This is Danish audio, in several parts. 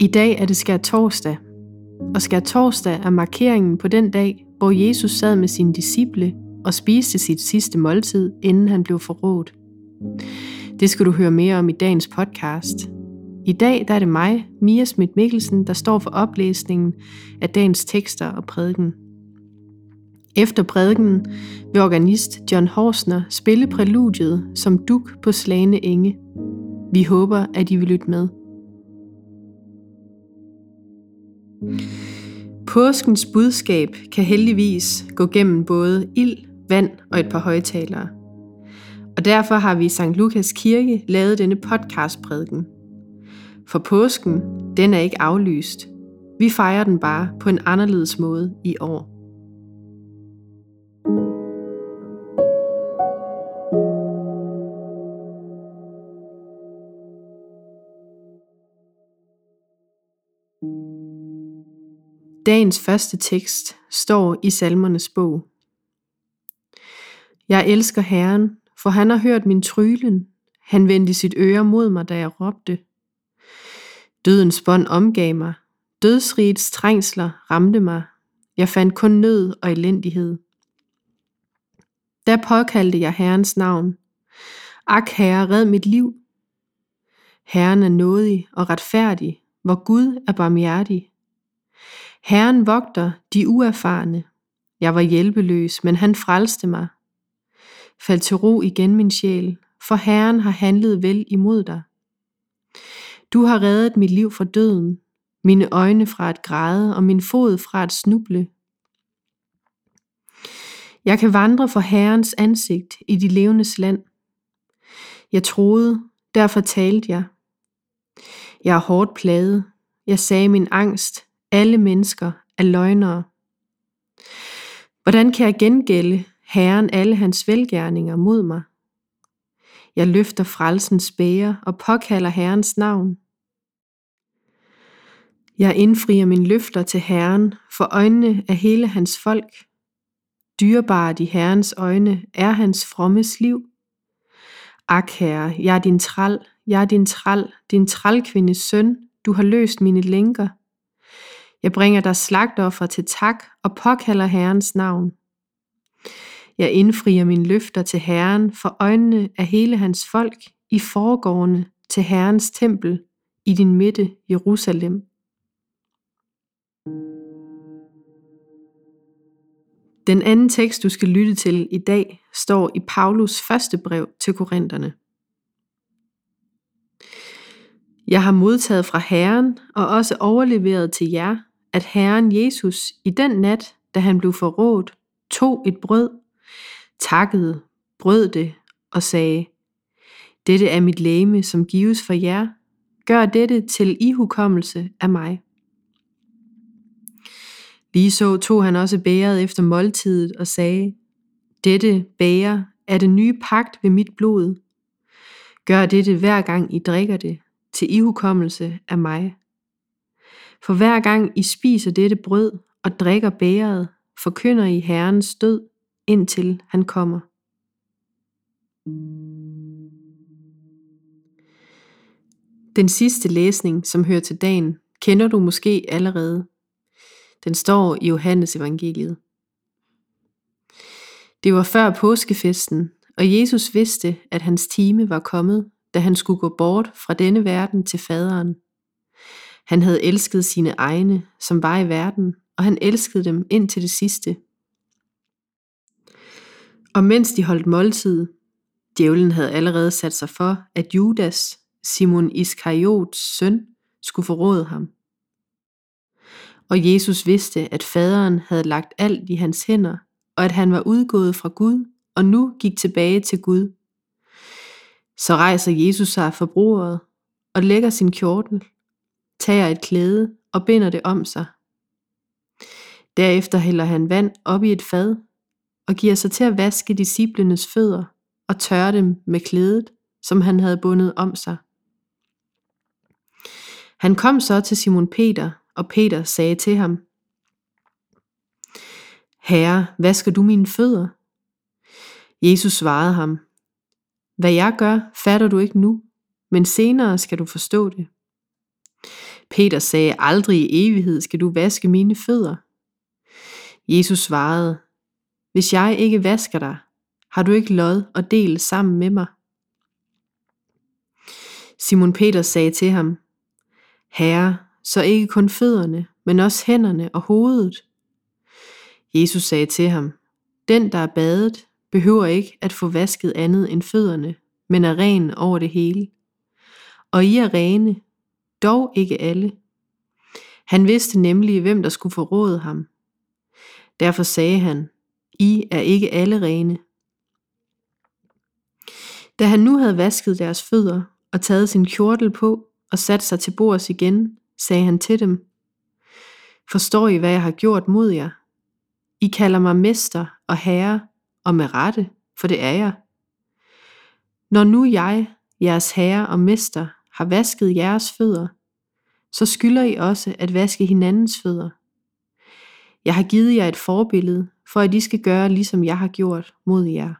I dag er det skær torsdag, og skær torsdag er markeringen på den dag, hvor Jesus sad med sine disciple og spiste sit sidste måltid, inden han blev forrådt. Det skal du høre mere om i dagens podcast. I dag der er det mig, Mia Schmidt Mikkelsen, der står for oplæsningen af dagens tekster og prædiken. Efter prædiken vil organist John Horsner spille præludiet som duk på slagende enge. Vi håber, at I vil lytte med. Påskens budskab kan heldigvis gå gennem både ild, vand og et par højtalere. Og derfor har vi i St. Lukas Kirke lavet denne podcastprædiken. For påsken, den er ikke aflyst. Vi fejrer den bare på en anderledes måde i år. Dagens første tekst står i Salmernes bog. Jeg elsker Herren, for han har hørt min trylen. Han vendte sit øre mod mig, da jeg råbte. Dødens bånd omgav mig. Dødsrigets trængsler ramte mig. Jeg fandt kun nød og elendighed. Da påkaldte jeg Herrens navn. Ak, Herre, red mit liv. Herren er nådig og retfærdig, hvor Gud er barmhjertig. Herren vogter de uerfarne. Jeg var hjælpeløs, men han frelste mig. Fald til ro igen, min sjæl, for Herren har handlet vel imod dig. Du har reddet mit liv fra døden, mine øjne fra at græde og min fod fra at snuble. Jeg kan vandre for Herrens ansigt i de levendes land. Jeg troede, derfor talte jeg. Jeg er hårdt plaget. Jeg sagde min angst, alle mennesker er løgnere. Hvordan kan jeg gengælde Herren alle hans velgærninger mod mig? Jeg løfter frelsens bæger og påkalder Herrens navn. Jeg indfrier mine løfter til Herren for øjnene af hele hans folk. Dyrebare i Herrens øjne er hans frommes liv. Ak, Herre, jeg er din træl, jeg er din træl, din trælkvindes søn, du har løst mine lænker. Jeg bringer dig slagtoffer til tak og påkalder Herrens navn. Jeg indfrier mine løfter til Herren for øjnene af hele hans folk i foregårdene til Herrens tempel i din midte, Jerusalem. Den anden tekst, du skal lytte til i dag, står i Paulus første brev til Korintherne. Jeg har modtaget fra Herren og også overleveret til jer, at Herren Jesus i den nat, da han blev forrådt, tog et brød, takkede, brød det og sagde, Dette er mit læme, som gives for jer. Gør dette til ihukommelse af mig. Lige så tog han også bæret efter måltidet og sagde, Dette bære er det nye pagt ved mit blod. Gør dette hver gang I drikker det, til ihukommelse af mig. For hver gang I spiser dette brød og drikker bæret, forkynder I Herrens død, indtil han kommer. Den sidste læsning, som hører til dagen, kender du måske allerede. Den står i Johannes evangeliet. Det var før påskefesten, og Jesus vidste, at hans time var kommet, da han skulle gå bort fra denne verden til faderen. Han havde elsket sine egne, som var i verden, og han elskede dem ind til det sidste. Og mens de holdt måltid, djævlen havde allerede sat sig for, at Judas, Simon Iskariots søn, skulle forråde ham. Og Jesus vidste, at faderen havde lagt alt i hans hænder, og at han var udgået fra Gud, og nu gik tilbage til Gud. Så rejser Jesus sig fra bordet og lægger sin kjortel tager et klæde og binder det om sig. Derefter hælder han vand op i et fad og giver sig til at vaske disciplenes fødder og tørre dem med klædet, som han havde bundet om sig. Han kom så til Simon Peter, og Peter sagde til ham, Herre, vasker du mine fødder? Jesus svarede ham, Hvad jeg gør, fatter du ikke nu, men senere skal du forstå det. Peter sagde, aldrig i evighed skal du vaske mine fødder. Jesus svarede, Hvis jeg ikke vasker dig, har du ikke lod og del sammen med mig. Simon Peter sagde til ham, Herre, så ikke kun fødderne, men også hænderne og hovedet. Jesus sagde til ham, Den, der er badet, behøver ikke at få vasket andet end fødderne, men er ren over det hele. Og I er rene, dog ikke alle. Han vidste nemlig, hvem der skulle forråde ham. Derfor sagde han, I er ikke alle rene. Da han nu havde vasket deres fødder og taget sin kjortel på og sat sig til bords igen, sagde han til dem, Forstår I, hvad jeg har gjort mod jer? I kalder mig mester og herre, og med rette, for det er jeg. Når nu jeg, jeres herre og mester, har vasket jeres fødder, så skylder I også at vaske hinandens fødder. Jeg har givet jer et forbillede, for at I skal gøre, ligesom jeg har gjort mod jer.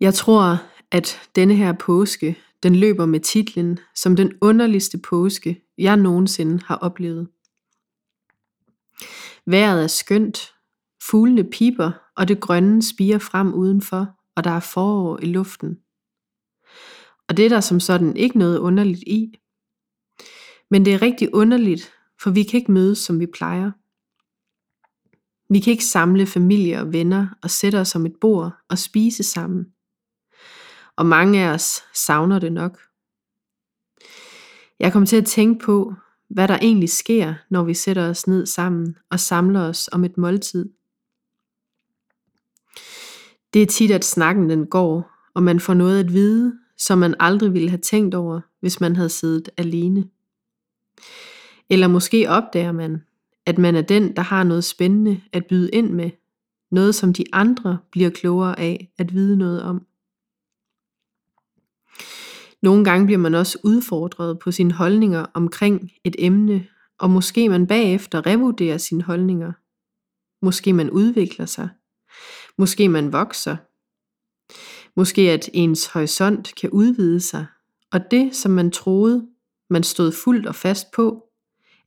Jeg tror, at denne her påske, den løber med titlen som den underligste påske, jeg nogensinde har oplevet. Vejret er skønt, fuglene piper, og det grønne spiger frem udenfor, og der er forår i luften. Og det er der som sådan ikke noget underligt i. Men det er rigtig underligt, for vi kan ikke mødes, som vi plejer. Vi kan ikke samle familie og venner og sætte os om et bord og spise sammen. Og mange af os savner det nok. Jeg kom til at tænke på, hvad der egentlig sker, når vi sætter os ned sammen og samler os om et måltid. Det er tit, at snakken den går, og man får noget at vide, som man aldrig ville have tænkt over, hvis man havde siddet alene. Eller måske opdager man, at man er den, der har noget spændende at byde ind med, noget som de andre bliver klogere af at vide noget om. Nogle gange bliver man også udfordret på sine holdninger omkring et emne, og måske man bagefter revurderer sine holdninger. Måske man udvikler sig. Måske man vokser. Måske at ens horisont kan udvide sig, og det, som man troede, man stod fuldt og fast på,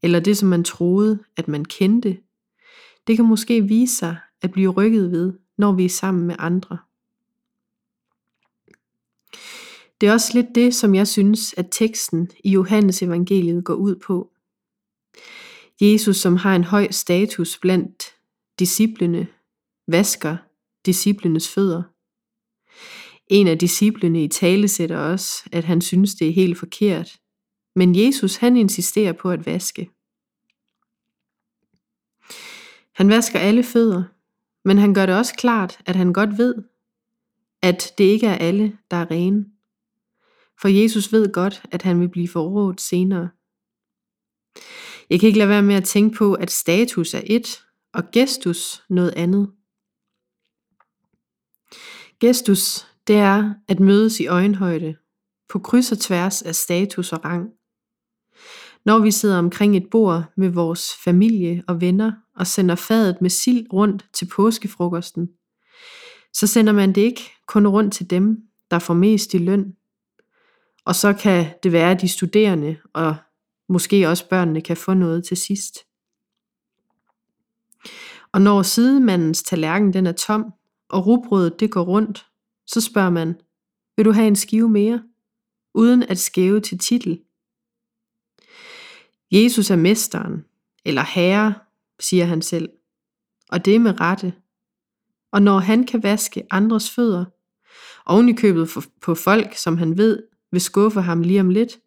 eller det, som man troede, at man kendte, det kan måske vise sig at blive rykket ved, når vi er sammen med andre. Det er også lidt det, som jeg synes, at teksten i Johannes evangeliet går ud på. Jesus, som har en høj status blandt disciplene, vasker disciplenes fødder. En af disciplene i tale sætter også, at han synes, det er helt forkert. Men Jesus, han insisterer på at vaske. Han vasker alle fødder, men han gør det også klart, at han godt ved, at det ikke er alle, der er rene. For Jesus ved godt, at han vil blive forrådt senere. Jeg kan ikke lade være med at tænke på, at status er et, og gestus noget andet. Gestus, det er at mødes i øjenhøjde, på kryds og tværs af status og rang. Når vi sidder omkring et bord med vores familie og venner og sender fadet med sild rundt til påskefrokosten, så sender man det ikke kun rundt til dem, der får mest i løn, og så kan det være, at de studerende og måske også børnene kan få noget til sidst. Og når sidemandens tallerken den er tom, og rugbrødet det går rundt, så spørger man, vil du have en skive mere? Uden at skæve til titel. Jesus er mesteren, eller herre, siger han selv. Og det er med rette. Og når han kan vaske andres fødder, oven i købet på folk, som han ved vil skuffe ham lige om lidt,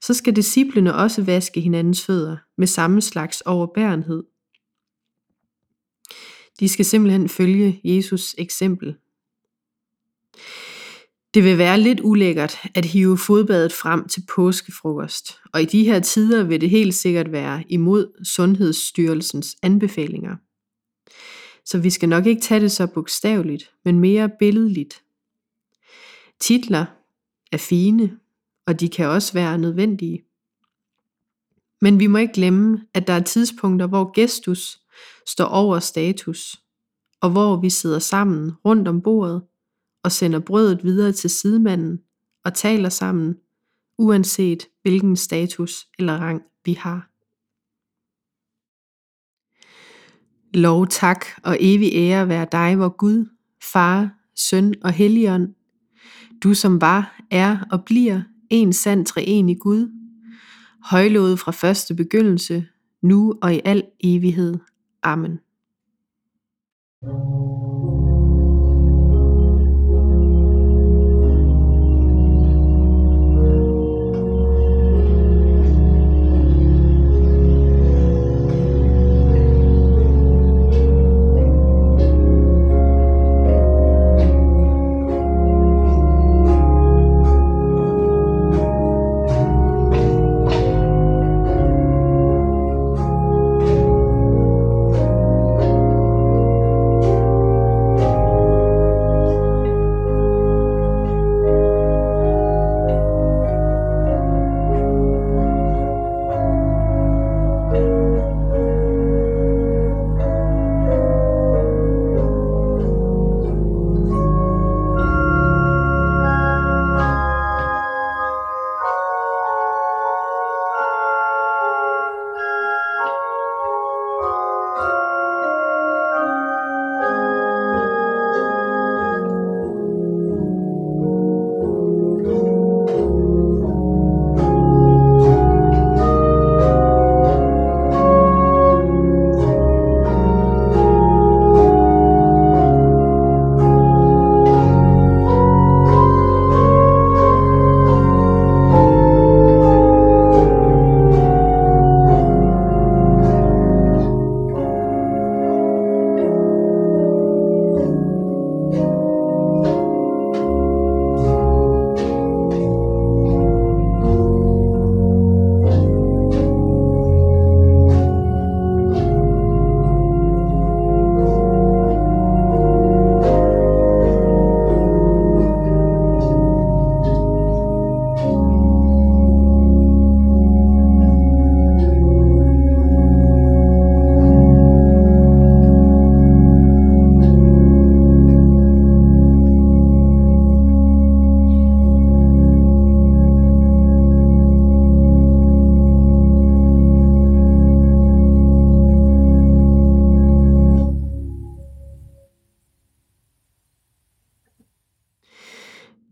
så skal disciplene også vaske hinandens fødder med samme slags overbærenhed. De skal simpelthen følge Jesus eksempel. Det vil være lidt ulækkert at hive fodbadet frem til påskefrokost, og i de her tider vil det helt sikkert være imod Sundhedsstyrelsens anbefalinger. Så vi skal nok ikke tage det så bogstaveligt, men mere billedligt. Titler er fine, og de kan også være nødvendige. Men vi må ikke glemme, at der er tidspunkter, hvor gestus står over status, og hvor vi sidder sammen rundt om bordet og sender brødet videre til sidemanden og taler sammen, uanset hvilken status eller rang vi har. Lov, tak og evig ære være dig, vor Gud, Far, Søn og Helligånd, du som var, er og bliver en sand treenig Gud, højlovet fra første begyndelse, nu og i al evighed. Amen.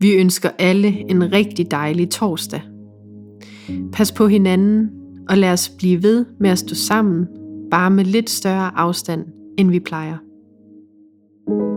Vi ønsker alle en rigtig dejlig torsdag. Pas på hinanden, og lad os blive ved med at stå sammen, bare med lidt større afstand, end vi plejer. thank you